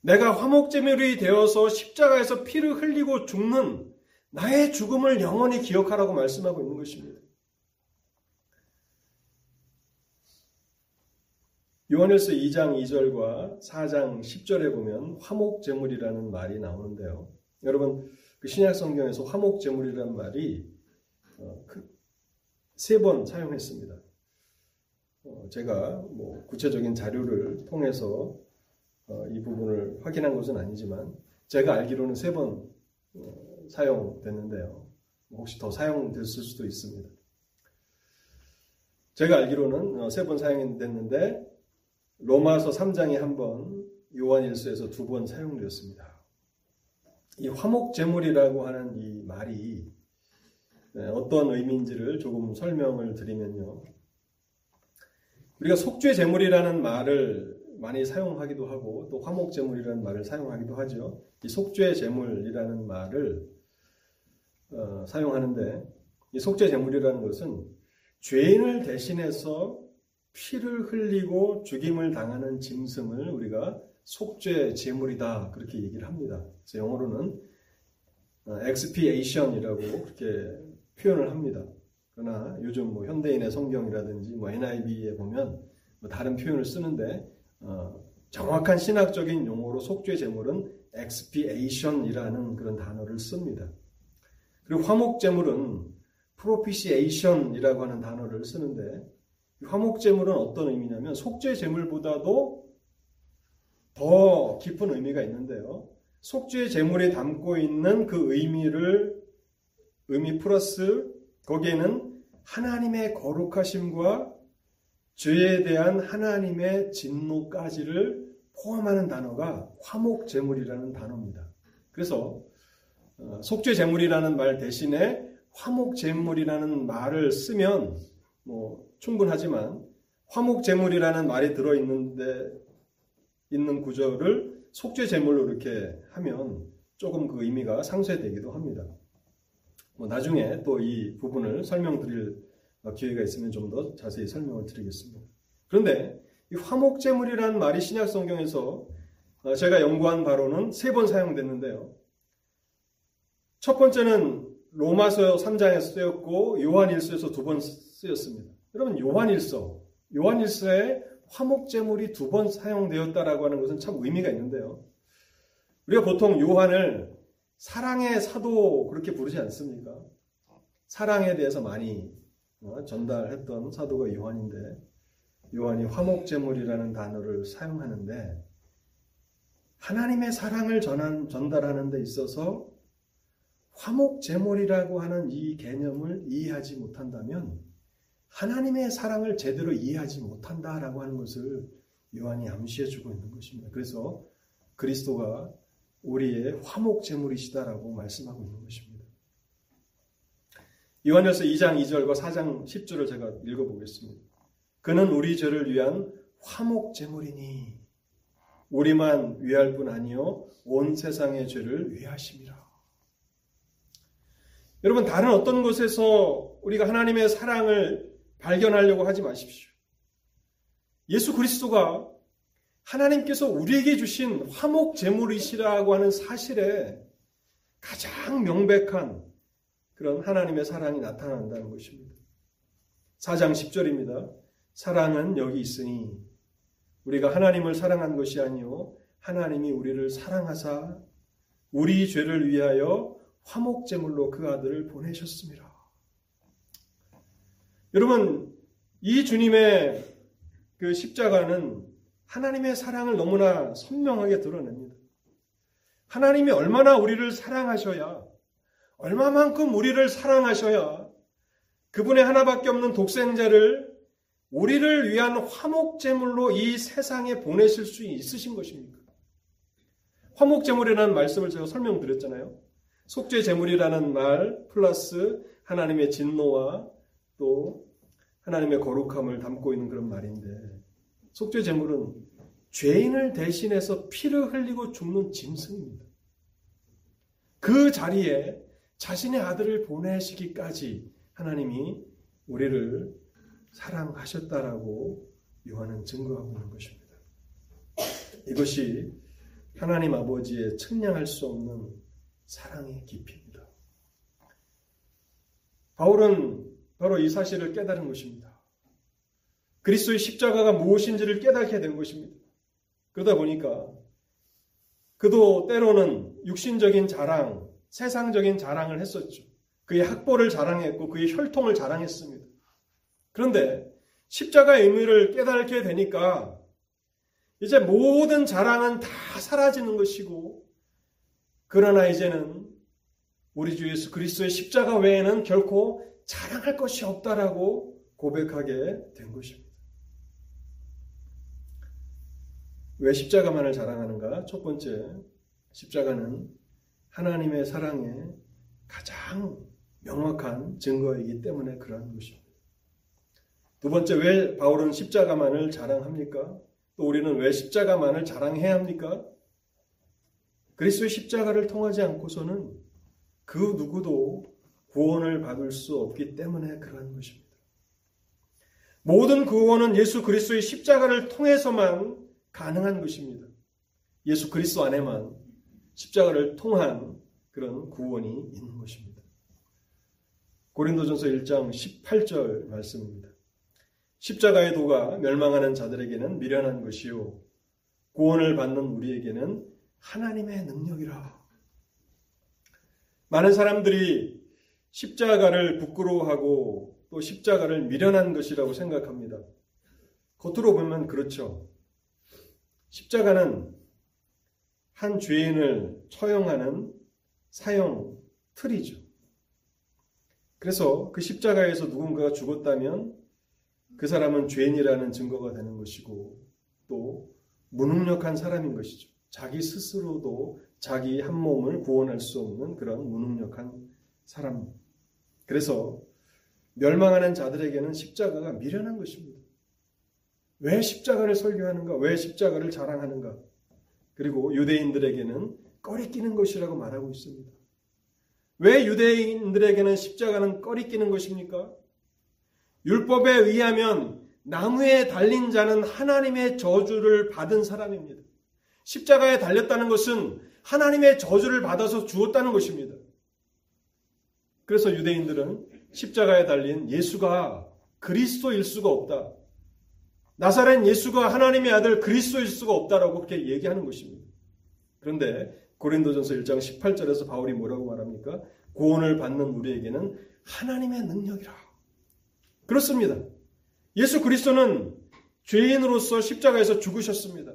내가 화목제물이 되어서 십자가에서 피를 흘리고 죽는 나의 죽음을 영원히 기억하라고 말씀하고 있는 것입니다. 요한일서 2장 2절과 4장 10절에 보면 화목제물이라는 말이 나오는데요. 여러분 그 신약 성경에서 화목제물이라는 말이 어, 그 세번 사용했습니다. 어, 제가 뭐 구체적인 자료를 통해서 어, 이 부분을 확인한 것은 아니지만 제가 알기로는 세번 어, 사용됐는데요. 혹시 더 사용됐을 수도 있습니다. 제가 알기로는 세 번 사용됐는데 로마서 3장에 한 번, 요한일서에서 두 번 사용되었습니다. 이 화목제물이라고 하는 이 말이 네, 어떤 의미인지를 조금 설명을 드리면요. 우리가 속죄 제물이라는 말을 많이 사용하기도 하고 또 화목 제물이라는 말을 사용하기도 하죠. 이 속죄 제물이라는 말을 어, 사용하는데 이 속죄 제물이라는 것은 죄인을 대신해서 피를 흘리고 죽임을 당하는 짐승을 우리가 속죄 제물이다 그렇게 얘기를 합니다. 그래서 영어로는 expiation이라고 그렇게 표현을 합니다. 그러나 요즘 뭐 현대인의 성경이라든지 뭐 NIV에 보면 뭐 다른 표현을 쓰는데 어, 정확한 신학적인 용어로 속죄 제물은 expiation이라는 그런 단어를 씁니다. 그리고 화목 제물은 propitiation이라고 하는 단어를 쓰는데 화목 제물은 어떤 의미냐면 속죄 제물보다도 더 깊은 의미가 있는데요. 속죄 제물에 담고 있는 그 의미를 의미 플러스 거기에는 하나님의 거룩하심과 죄에 대한 하나님의 진노까지를 포함하는 단어가 화목 제물이라는 단어입니다. 그래서 어, 속죄 제물이라는 말 대신에 화목 제물이라는 말을 쓰면 뭐 충분하지만 화목 제물이라는 말이 들어 있는데 있는 구절을 속죄 제물로 이렇게 하면 조금 그 의미가 상쇄되기도 합니다. 뭐 나중에 또 이 부분을 설명드릴 기회가 있으면 좀 더 자세히 설명을 드리겠습니다. 그런데 이 화목 제물이라는 말이 신약 성경에서 어, 제가 연구한 바로는 세 번 사용됐는데요. 첫 번째는 로마서 3장에서 쓰였고 요한일서에서 두 번 쓰였습니다. 여러분 요한일서 요한일서에 화목제물이 두 번 사용되었다라고 하는 것은 참 의미가 있는데요. 우리가 보통 요한을 사랑의 사도 그렇게 부르지 않습니까? 사랑에 대해서 많이 어, 전달했던 사도가 요한인데 요한이 화목제물이라는 단어를 사용하는데 하나님의 사랑을 전한, 전달하는 데 있어서 화목제물이라고 하는 이 개념을 이해하지 못한다면 하나님의 사랑을 제대로 이해하지 못한다라고 하는 것을 요한이 암시해 주고 있는 것입니다. 그래서 그리스도가 우리의 화목 제물이시다라고 말씀하고 있는 것입니다. 요한일서 2장 2절과 4장 10절을 제가 읽어 보겠습니다. 그는 우리 죄를 위한 화목 제물이니 우리만 위할 뿐 아니요 온 세상의 죄를 위하심이라. 여러분 다른 어떤 곳에서 우리가 하나님의 사랑을 발견하려고 하지 마십시오. 예수 그리스도가 하나님께서 우리에게 주신 화목 제물이시라고 하는 사실에 가장 명백한 그런 하나님의 사랑이 나타난다는 것입니다. 4장 10절입니다. 사랑은 여기 있으니 우리가 하나님을 사랑한 것이 아니요 하나님이 우리를 사랑하사 우리 죄를 위하여 화목 제물로 그 아들을 보내셨습니다. 여러분 이 주님의 그 십자가는 하나님의 사랑을 너무나 선명하게 드러냅니다. 하나님이 얼마나 우리를 사랑하셔야 얼마만큼 우리를 사랑하셔야 그분의 하나밖에 없는 독생자를 우리를 위한 화목제물로 이 세상에 보내실 수 있으신 것입니까? 화목제물이라는 말씀을 제가 설명드렸잖아요. 속죄제물이라는 말 플러스 하나님의 진노와 또 하나님의 거룩함을 담고 있는 그런 말인데 속죄 제물은 죄인을 대신해서 피를 흘리고 죽는 짐승입니다. 그 자리에 자신의 아들을 보내시기까지 하나님이 우리를 사랑하셨다라고 요한은 증거하고 있는 것입니다. 이것이 하나님 아버지의 측량할 수 없는 사랑의 깊이입니다. 바울은 바로 이 사실을 깨달은 것입니다. 그리스도의 십자가가 무엇인지를 깨닫게 된 것입니다. 그러다 보니까 그도 때로는 육신적인 자랑, 세상적인 자랑을 했었죠. 그의 학벌을 자랑했고 그의 혈통을 자랑했습니다. 그런데 십자가의 의미를 깨닫게 되니까 이제 모든 자랑은 다 사라지는 것이고 그러나 이제는 우리 주 예수 그리스도의 십자가 외에는 결코 자랑할 것이 없다라고 고백하게 된 것입니다. 왜 십자가만을 자랑하는가? 첫 번째, 십자가는 하나님의 사랑의 가장 명확한 증거이기 때문에 그러한 것입니다. 두 번째, 왜 바울은 십자가만을 자랑합니까? 또 우리는 왜 십자가만을 자랑해야 합니까? 그리스도의 십자가를 통하지 않고서는 그 누구도 구원을 받을 수 없기 때문에 그러한 것입니다. 모든 구원은 예수 그리스도의 십자가를 통해서만 가능한 것입니다. 예수 그리스도 안에만 십자가를 통한 그런 구원이 있는 것입니다. 고린도전서 1장 18절 말씀입니다. 십자가의 도가 멸망하는 자들에게는 미련한 것이요 구원을 받는 우리에게는 하나님의 능력이라. 많은 사람들이 십자가를 부끄러워하고 또 십자가를 미련한 것이라고 생각합니다. 겉으로 보면 그렇죠. 십자가는 한 죄인을 처형하는 사형 틀이죠. 그래서 그 십자가에서 누군가가 죽었다면 그 사람은 죄인이라는 증거가 되는 것이고 또 무능력한 사람인 것이죠. 자기 스스로도 자기 한 몸을 구원할 수 없는 그런 무능력한 사람. 그래서 멸망하는 자들에게는 십자가가 미련한 것입니다. 왜 십자가를 설교하는가? 왜 십자가를 자랑하는가? 그리고 유대인들에게는 꺼리끼는 것이라고 말하고 있습니다. 왜 유대인들에게는 십자가는 꺼리끼는 것입니까? 율법에 의하면 나무에 달린 자는 하나님의 저주를 받은 사람입니다. 십자가에 달렸다는 것은 하나님의 저주를 받아서 주었다는 것입니다. 그래서 유대인들은 십자가에 달린 예수가 그리스도일 수가 없다. 나사렛 예수가 하나님의 아들 그리스도일 수가 없다라고 그렇게 얘기하는 것입니다. 그런데 고린도전서 1장 18절에서 바울이 뭐라고 말합니까? 구원을 받는 우리에게는 하나님의 능력이라. 그렇습니다. 예수 그리스도는 죄인으로서 십자가에서 죽으셨습니다.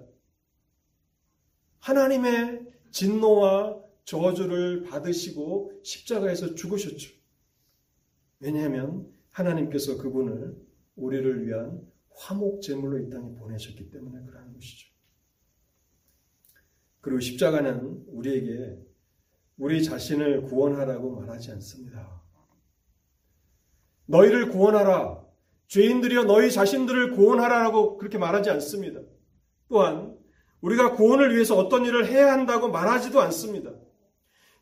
하나님의 진노와 저주를 받으시고 십자가에서 죽으셨죠. 왜냐하면 하나님께서 그분을 우리를 위한 화목 제물로 이 땅에 보내셨기 때문에 그러는 것이죠. 그리고 십자가는 우리에게 우리 자신을 구원하라고 말하지 않습니다. 너희를 구원하라. 죄인들이여 너희 자신들을 구원하라라고 그렇게 말하지 않습니다. 또한 우리가 구원을 위해서 어떤 일을 해야 한다고 말하지도 않습니다.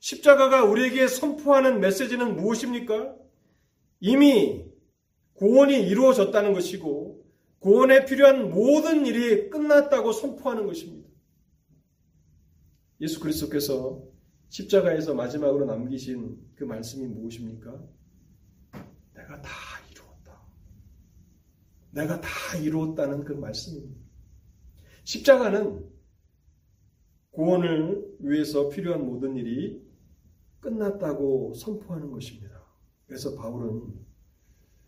십자가가 우리에게 선포하는 메시지는 무엇입니까? 이미 구원이 이루어졌다는 것이고 구원에 필요한 모든 일이 끝났다고 선포하는 것입니다. 예수 그리스도께서 십자가에서 마지막으로 남기신 그 말씀이 무엇입니까? 내가 다 이루었다. 내가 다 이루었다는 그 말씀입니다. 십자가는 구원을 위해서 필요한 모든 일이 끝났다고 선포하는 것입니다. 그래서 바울은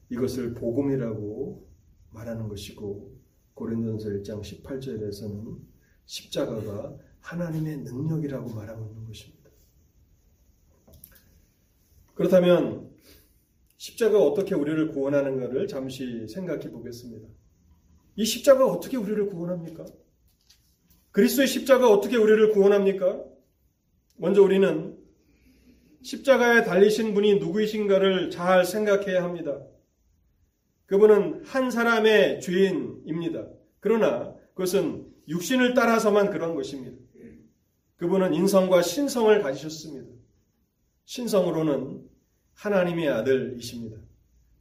이것을 복음이라고 말하는 것이고 고린도전서 1장 18절에서는 십자가가 하나님의 능력이라고 말하고 있는 것입니다. 그렇다면 십자가가 어떻게 우리를 구원하는가를 잠시 생각해 보겠습니다. 이 십자가가 어떻게 우리를 구원합니까? 그리스도의 십자가 어떻게 우리를 구원합니까? 먼저 우리는 십자가에 달리신 분이 누구이신가를 잘 생각해야 합니다. 그분은 한 사람의 죄인입니다. 그러나 그것은 육신을 따라서만 그런 것입니다. 그분은 인성과 신성을 가지셨습니다. 신성으로는 하나님의 아들이십니다.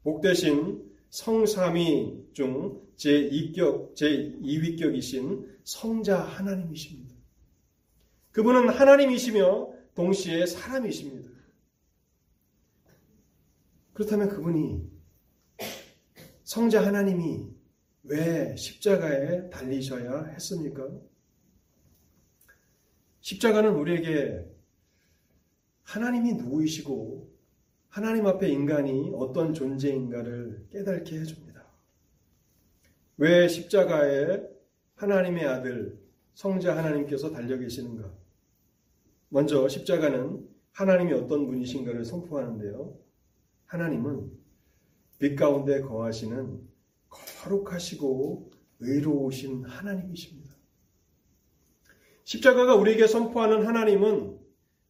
복되신 성삼위 중 제2격, 제2위격이신 성자 하나님이십니다. 그분은 하나님이시며 동시에 사람이십니다. 그렇다면 그분이 성자 하나님이 왜 십자가에 달리셔야 했습니까? 십자가는 우리에게 하나님이 누구이시고 하나님 앞에 인간이 어떤 존재인가를 깨닫게 해줍니다. 왜 십자가에 하나님의 아들 성자 하나님께서 달려 계시는가? 먼저 십자가는 하나님이 어떤 분이신가를 선포하는데요. 하나님은 빛 가운데 거하시는 거룩하시고 의로우신 하나님이십니다. 십자가가 우리에게 선포하는 하나님은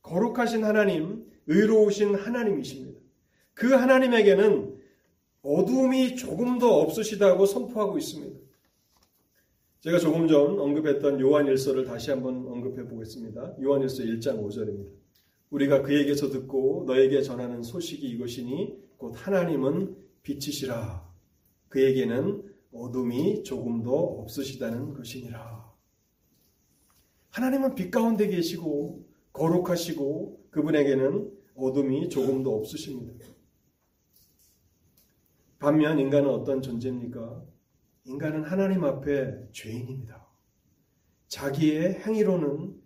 거룩하신 하나님, 의로우신 하나님이십니다. 그 하나님에게는 어둠이 조금도 없으시다고 선포하고 있습니다. 제가 조금 전 언급했던 요한일서를 다시 한번 언급해 보겠습니다. 요한일서 1장 5절입니다. 우리가 그에게서 듣고 너에게 전하는 소식이 이것이니 곧 하나님은 빛이시라. 그에게는 어둠이 조금도 없으시다는 것이니라. 하나님은 빛 가운데 계시고 거룩하시고 그분에게는 어둠이 조금도 없으십니다. 반면 인간은 어떤 존재입니까? 인간은 하나님 앞에 죄인입니다. 자기의 행위로는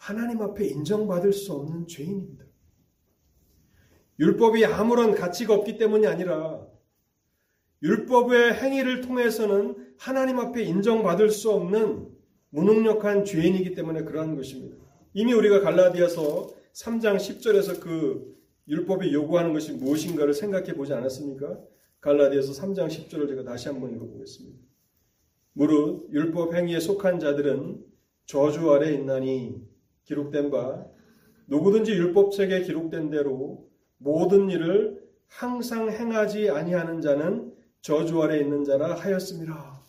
하나님 앞에 인정받을 수 없는 죄인입니다. 율법이 아무런 가치가 없기 때문이 아니라 율법의 행위를 통해서는 하나님 앞에 인정받을 수 없는 무능력한 죄인이기 때문에 그러한 것입니다. 이미 우리가 갈라디아서 3장 10절에서 그 율법이 요구하는 것이 무엇인가를 생각해 보지 않았습니까? 갈라디아서 3장 10절을 제가 다시 한번 읽어보겠습니다. 무릇 율법 행위에 속한 자들은 저주 아래 있나니 기록된 바 누구든지 율법책에 기록된 대로 모든 일을 항상 행하지 아니하는 자는 저주 아래 있는 자라 하였습니다.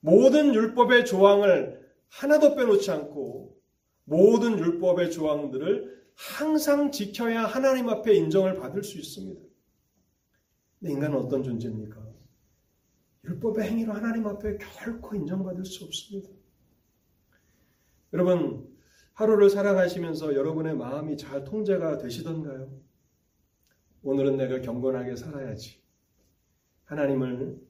모든 율법의 조항을 하나도 빼놓지 않고 모든 율법의 조항들을 항상 지켜야 하나님 앞에 인정을 받을 수 있습니다. 인간은 어떤 존재입니까? 율법의 행위로 하나님 앞에 결코 인정받을 수 없습니다. 여러분, 하루를 살아가시면서 여러분의 마음이 잘 통제가 되시던가요? 오늘은 내가 경건하게 살아야지. 하나님을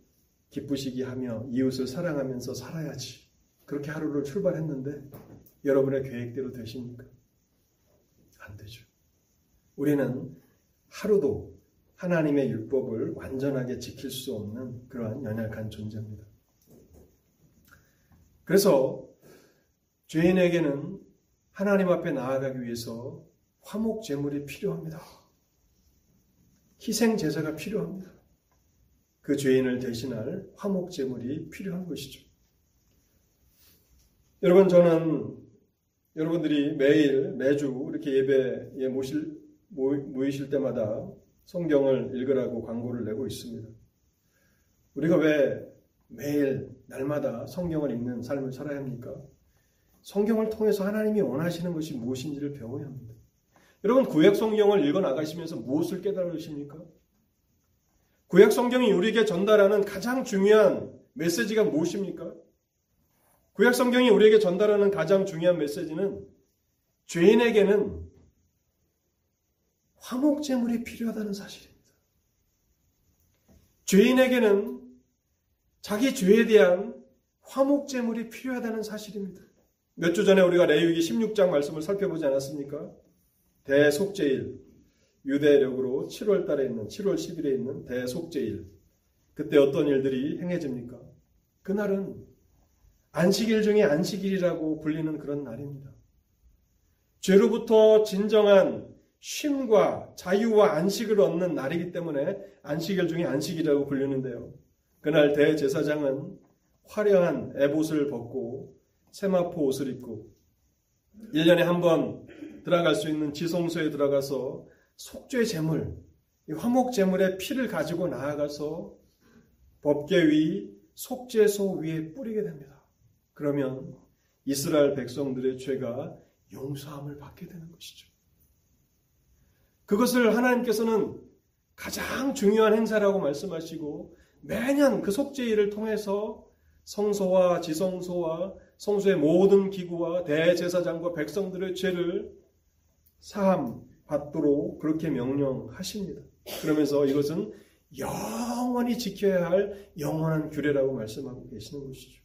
기쁘시게 하며 이웃을 사랑하면서 살아야지. 그렇게 하루를 출발했는데 여러분의 계획대로 되십니까? 안 되죠. 우리는 하루도 하나님의 율법을 완전하게 지킬 수 없는 그러한 연약한 존재입니다. 그래서 죄인에게는 하나님 앞에 나아가기 위해서 화목 제물이 필요합니다. 희생 제사가 필요합니다. 그 죄인을 대신할 화목 제물이 필요한 것이죠. 여러분 저는 여러분들이 매일 매주 이렇게 예배에 모실 모이실 때마다 성경을 읽으라고 광고를 내고 있습니다. 우리가 왜 매일 날마다 성경을 읽는 삶을 살아야 합니까? 성경을 통해서 하나님이 원하시는 것이 무엇인지를 배워야 합니다. 여러분 구약 성경을 읽어 나가시면서 무엇을 깨달으십니까? 구약 성경이 우리에게 전달하는 가장 중요한 메시지가 무엇입니까? 구약 성경이 우리에게 전달하는 가장 중요한 메시지는 죄인에게는 화목제물이 필요하다는 사실입니다. 죄인에게는 자기 죄에 대한 화목제물이 필요하다는 사실입니다. 몇 주 전에 우리가 레위기 16장 말씀을 살펴보지 않았습니까? 대속제일, 유대력으로 7월 달에 있는, 7월 10일에 있는 대속제일. 그때 어떤 일들이 행해집니까? 그날은 안식일 중에 안식일이라고 불리는 그런 날입니다. 죄로부터 진정한 쉼과 자유와 안식을 얻는 날이기 때문에 안식일 중에 안식이라고 불리는데요. 그날 대제사장은 화려한 에봇을 벗고 세마포 옷을 입고 1년에 한 번 들어갈 수 있는 지성소에 들어가서 속죄 제물, 화목 제물의 피를 가지고 나아가서 법계 위 속죄소 위에 뿌리게 됩니다. 그러면 이스라엘 백성들의 죄가 용서함을 받게 되는 것이죠. 그것을 하나님께서는 가장 중요한 행사라고 말씀하시고 매년 그 속죄일을 통해서 성소와 지성소와 성소의 모든 기구와 대제사장과 백성들의 죄를 사함 받도록 그렇게 명령하십니다. 그러면서 이것은 영원히 지켜야 할 영원한 규례라고 말씀하고 계시는 것이죠.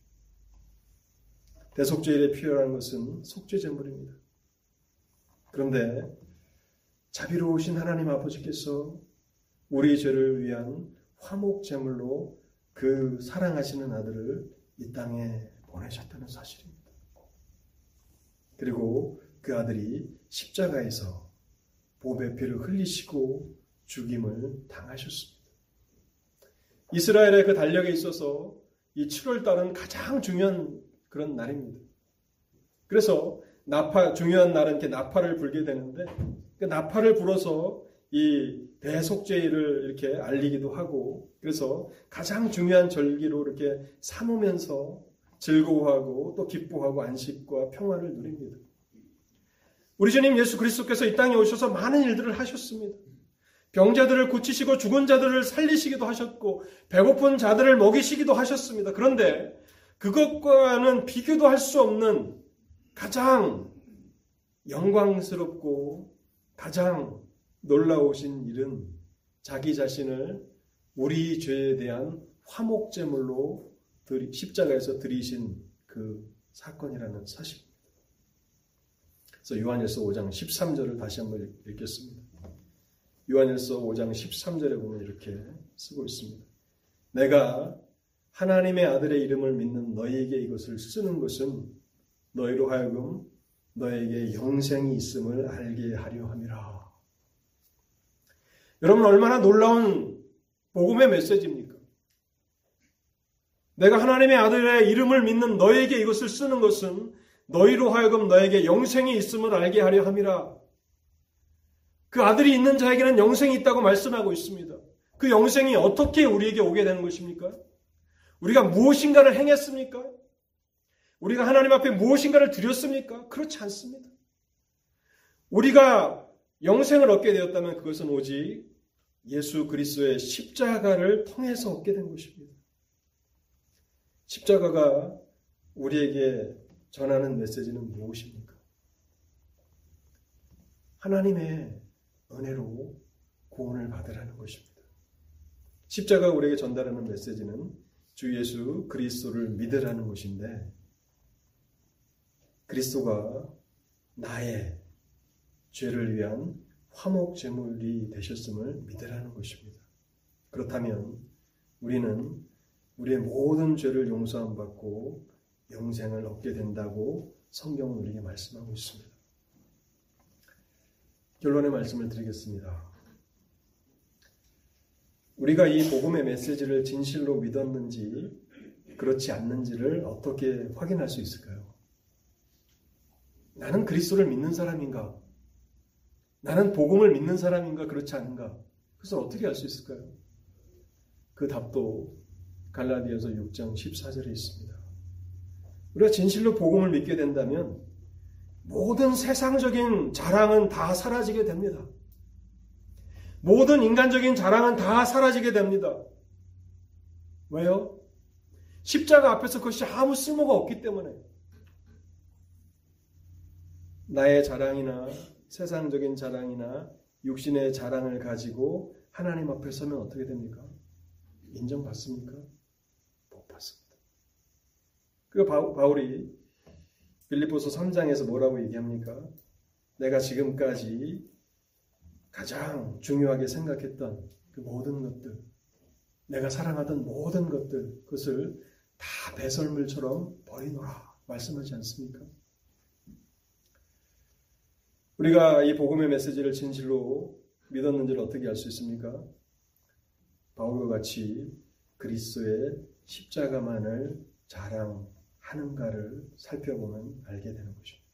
대속죄일에 필요한 것은 속죄 제물입니다. 그런데 자비로우신 하나님 아버지께서 우리 죄를 위한 화목 제물로 그 사랑하시는 아들을 이 땅에 보내셨다는 사실입니다. 그리고 그 아들이 십자가에서 보배 피를 흘리시고 죽임을 당하셨습니다. 이스라엘의 그 달력에 있어서 이 7월 달은 가장 중요한 그런 날입니다. 그래서 나파 중요한 날은 이렇게 나팔을 불게 되는데 그 나팔을 불어서 이 대속죄를 이렇게 알리기도 하고 그래서 가장 중요한 절기로 이렇게 삼으면서 즐거워하고 또 기뻐하고 안식과 평화를 누립니다. 우리 주님 예수 그리스도께서 이 땅에 오셔서 많은 일들을 하셨습니다. 병자들을 고치시고 죽은 자들을 살리시기도 하셨고 배고픈 자들을 먹이시기도 하셨습니다. 그런데 그것과는 비교도 할 수 없는 가장 영광스럽고 가장 놀라우신 일은 자기 자신을 우리 죄에 대한 화목제물로 십자가에서 들이신 그 사건이라는 사실입니다. 그래서 요한일서 5장 13절을 다시 한번 읽겠습니다. 요한일서 5장 13절에 보면 이렇게 쓰고 있습니다. 내가 하나님의 아들의 이름을 믿는 너희에게 이것을 쓰는 것은 너희로 하여금 너에게 영생이 있음을 알게 하려 함이라. 여러분 얼마나 놀라운 복음의 메시지입니까? 내가 하나님의 아들의 이름을 믿는 너에게 이것을 쓰는 것은 너희로 하여금 너에게 영생이 있음을 알게 하려 함이라. 그 아들이 있는 자에게는 영생이 있다고 말씀하고 있습니다. 그 영생이 어떻게 우리에게 오게 되는 것입니까? 우리가 무엇인가를 행했습니까? 우리가 하나님 앞에 무엇인가를 드렸습니까? 그렇지 않습니다. 우리가 영생을 얻게 되었다면 그것은 오직 예수 그리스도의 십자가를 통해서 얻게 된 것입니다. 십자가가 우리에게 전하는 메시지는 무엇입니까? 하나님의 은혜로 구원을 받으라는 것입니다. 십자가 우리에게 전달하는 메시지는 주 예수 그리스도를 믿으라는 것인데 그리스도가 나의 죄를 위한 화목 제물이 되셨음을 믿으라는 것입니다. 그렇다면 우리는 우리의 모든 죄를 용서함 받고 영생을 얻게 된다고 성경은 우리에게 말씀하고 있습니다. 결론의 말씀을 드리겠습니다. 우리가 이 복음의 메시지를 진실로 믿었는지 그렇지 않는지를 어떻게 확인할 수 있을까요? 나는 그리스도를 믿는 사람인가? 나는 복음을 믿는 사람인가? 그렇지 않은가? 그래서 어떻게 알 수 있을까요? 그 답도 갈라디아서 6장 14절에 있습니다. 우리가 진실로 복음을 믿게 된다면 모든 세상적인 자랑은 다 사라지게 됩니다. 모든 인간적인 자랑은 다 사라지게 됩니다. 왜요? 십자가 앞에서 그것이 아무 쓸모가 없기 때문에. 나의 자랑이나 세상적인 자랑이나 육신의 자랑을 가지고 하나님 앞에 서면 어떻게 됩니까? 인정받습니까? 그 바울이 빌리포스 3장에서 뭐라고 얘기합니까? 내가 지금까지 가장 중요하게 생각했던 그 모든 것들, 내가 사랑하던 모든 것들, 그것을 다 배설물처럼 버리노라 말씀하지 않습니까? 우리가 이 복음의 메시지를 진실로 믿었는지를 어떻게 알 수 있습니까? 바울과 같이 그리스도의 십자가만을 자랑 하는가를 살펴보면 알게 되는 것입니다.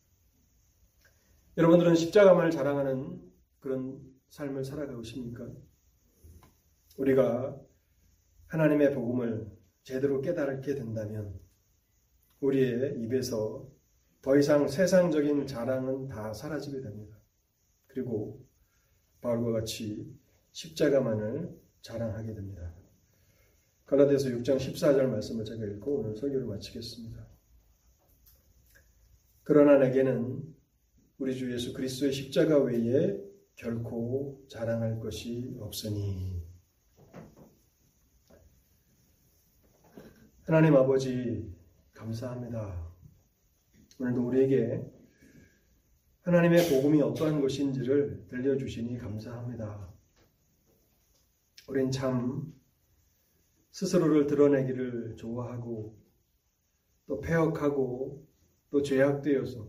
여러분들은 십자가만을 자랑하는 그런 삶을 살아가고 싶니까? 우리가 하나님의 복음을 제대로 깨달게 된다면 우리의 입에서 더 이상 세상적인 자랑은 다 사라지게 됩니다. 그리고 바울과 같이 십자가만을 자랑하게 됩니다. 갈라디아서 6장 14절 말씀을 제가 읽고 오늘 설교를 마치겠습니다. 그러나 내게는 우리 주 예수 그리스도의 십자가 외에 결코 자랑할 것이 없으니 하나님 아버지 감사합니다. 오늘도 우리에게 하나님의 복음이 어떠한 것인지를 들려주시니 감사합니다. 우린 참 스스로를 드러내기를 좋아하고 또 폐역하고 또 죄악되어서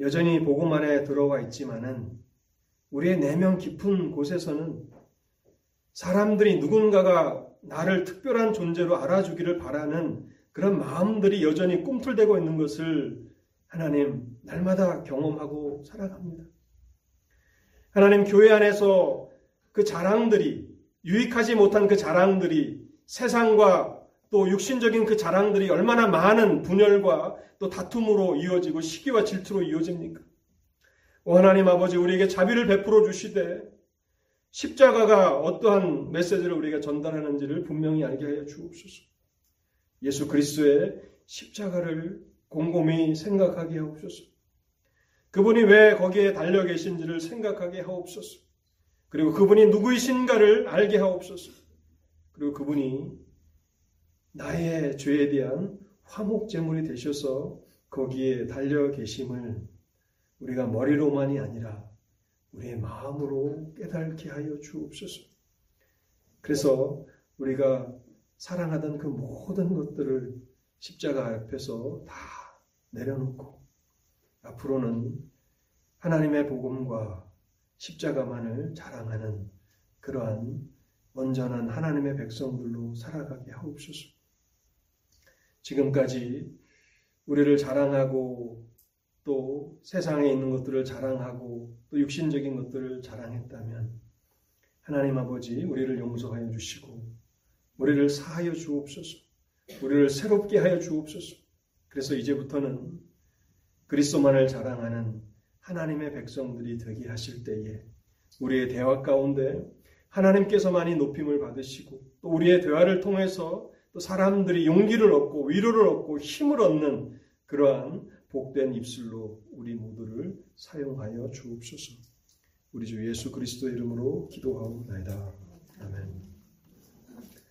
여전히 복음 안에 들어와 있지만은 우리의 내면 깊은 곳에서는 사람들이 누군가가 나를 특별한 존재로 알아주기를 바라는 그런 마음들이 여전히 꿈틀대고 있는 것을 하나님 날마다 경험하고 살아갑니다. 하나님 교회 안에서 그 자랑들이 유익하지 못한 그 자랑들이 세상과 또 육신적인 그 자랑들이 얼마나 많은 분열과 또 다툼으로 이어지고 시기와 질투로 이어집니까? 오 하나님 아버지 우리에게 자비를 베풀어 주시되 십자가가 어떠한 메시지를 우리가 전달하는지를 분명히 알게 하여 주옵소서. 예수 그리스도의 십자가를 곰곰이 생각하게 하옵소서. 그분이 왜 거기에 달려 계신지를 생각하게 하옵소서. 그리고 그분이 누구이신가를 알게 하옵소서. 그리고 그분이 나의 죄에 대한 화목 제물이 되셔서 거기에 달려 계심을 우리가 머리로만이 아니라 우리의 마음으로 깨닫게 하여 주옵소서. 그래서 우리가 사랑하던 그 모든 것들을 십자가 앞에서 다 내려놓고 앞으로는 하나님의 복음과 십자가만을 자랑하는 그러한 온전한 하나님의 백성들로 살아가게 하옵소서. 지금까지 우리를 자랑하고 또 세상에 있는 것들을 자랑하고 또 육신적인 것들을 자랑했다면 하나님 아버지 우리를 용서하여 주시고 우리를 사하여 주옵소서. 우리를 새롭게 하여 주옵소서. 그래서 이제부터는 그리스도만을 자랑하는 하나님의 백성들이 되게 하실 때에 우리의 대화 가운데 하나님께서만이 높임을 받으시고 또 우리의 대화를 통해서 또 사람들이 용기를 얻고 위로를 얻고 힘을 얻는 그러한 복된 입술로 우리 모두를 사용하여 주옵소서. 우리 주 예수 그리스도 이름으로 기도하옵나이다. 아멘.